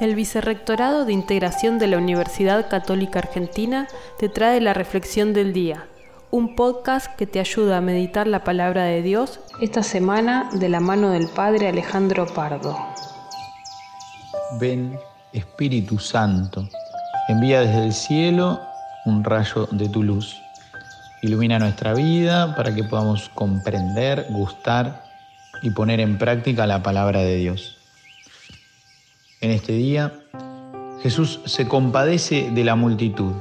El Vicerrectorado de Integración de la Universidad Católica Argentina te trae la Reflexión del Día, un podcast que te ayuda a meditar la palabra de Dios esta semana de la mano del Padre Alejandro Pardo. Ven, Espíritu Santo, envía desde el cielo un rayo de tu luz. Ilumina nuestra vida para que podamos comprender, gustar y poner en práctica la palabra de Dios. En este día, Jesús se compadece de la multitud.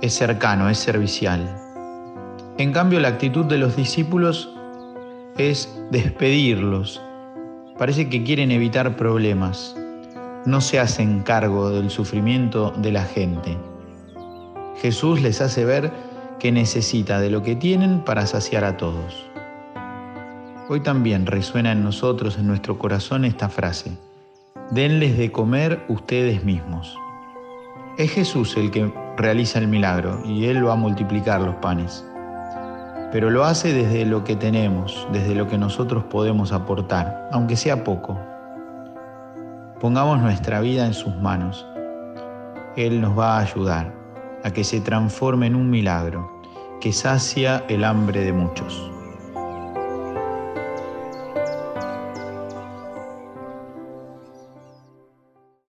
Es cercano, es servicial. En cambio, la actitud de los discípulos es despedirlos. Parece que quieren evitar problemas. No se hacen cargo del sufrimiento de la gente. Jesús les hace ver que necesita de lo que tienen para saciar a todos. Hoy también resuena en nosotros, en nuestro corazón, esta frase denles de comer ustedes mismos. Es Jesús el que realiza el milagro y Él va a multiplicar los panes. Pero lo hace desde lo que tenemos, desde lo que nosotros podemos aportar, aunque sea poco. Pongamos nuestra vida en sus manos. Él nos va a ayudar a que se transforme en un milagro que sacia el hambre de muchos.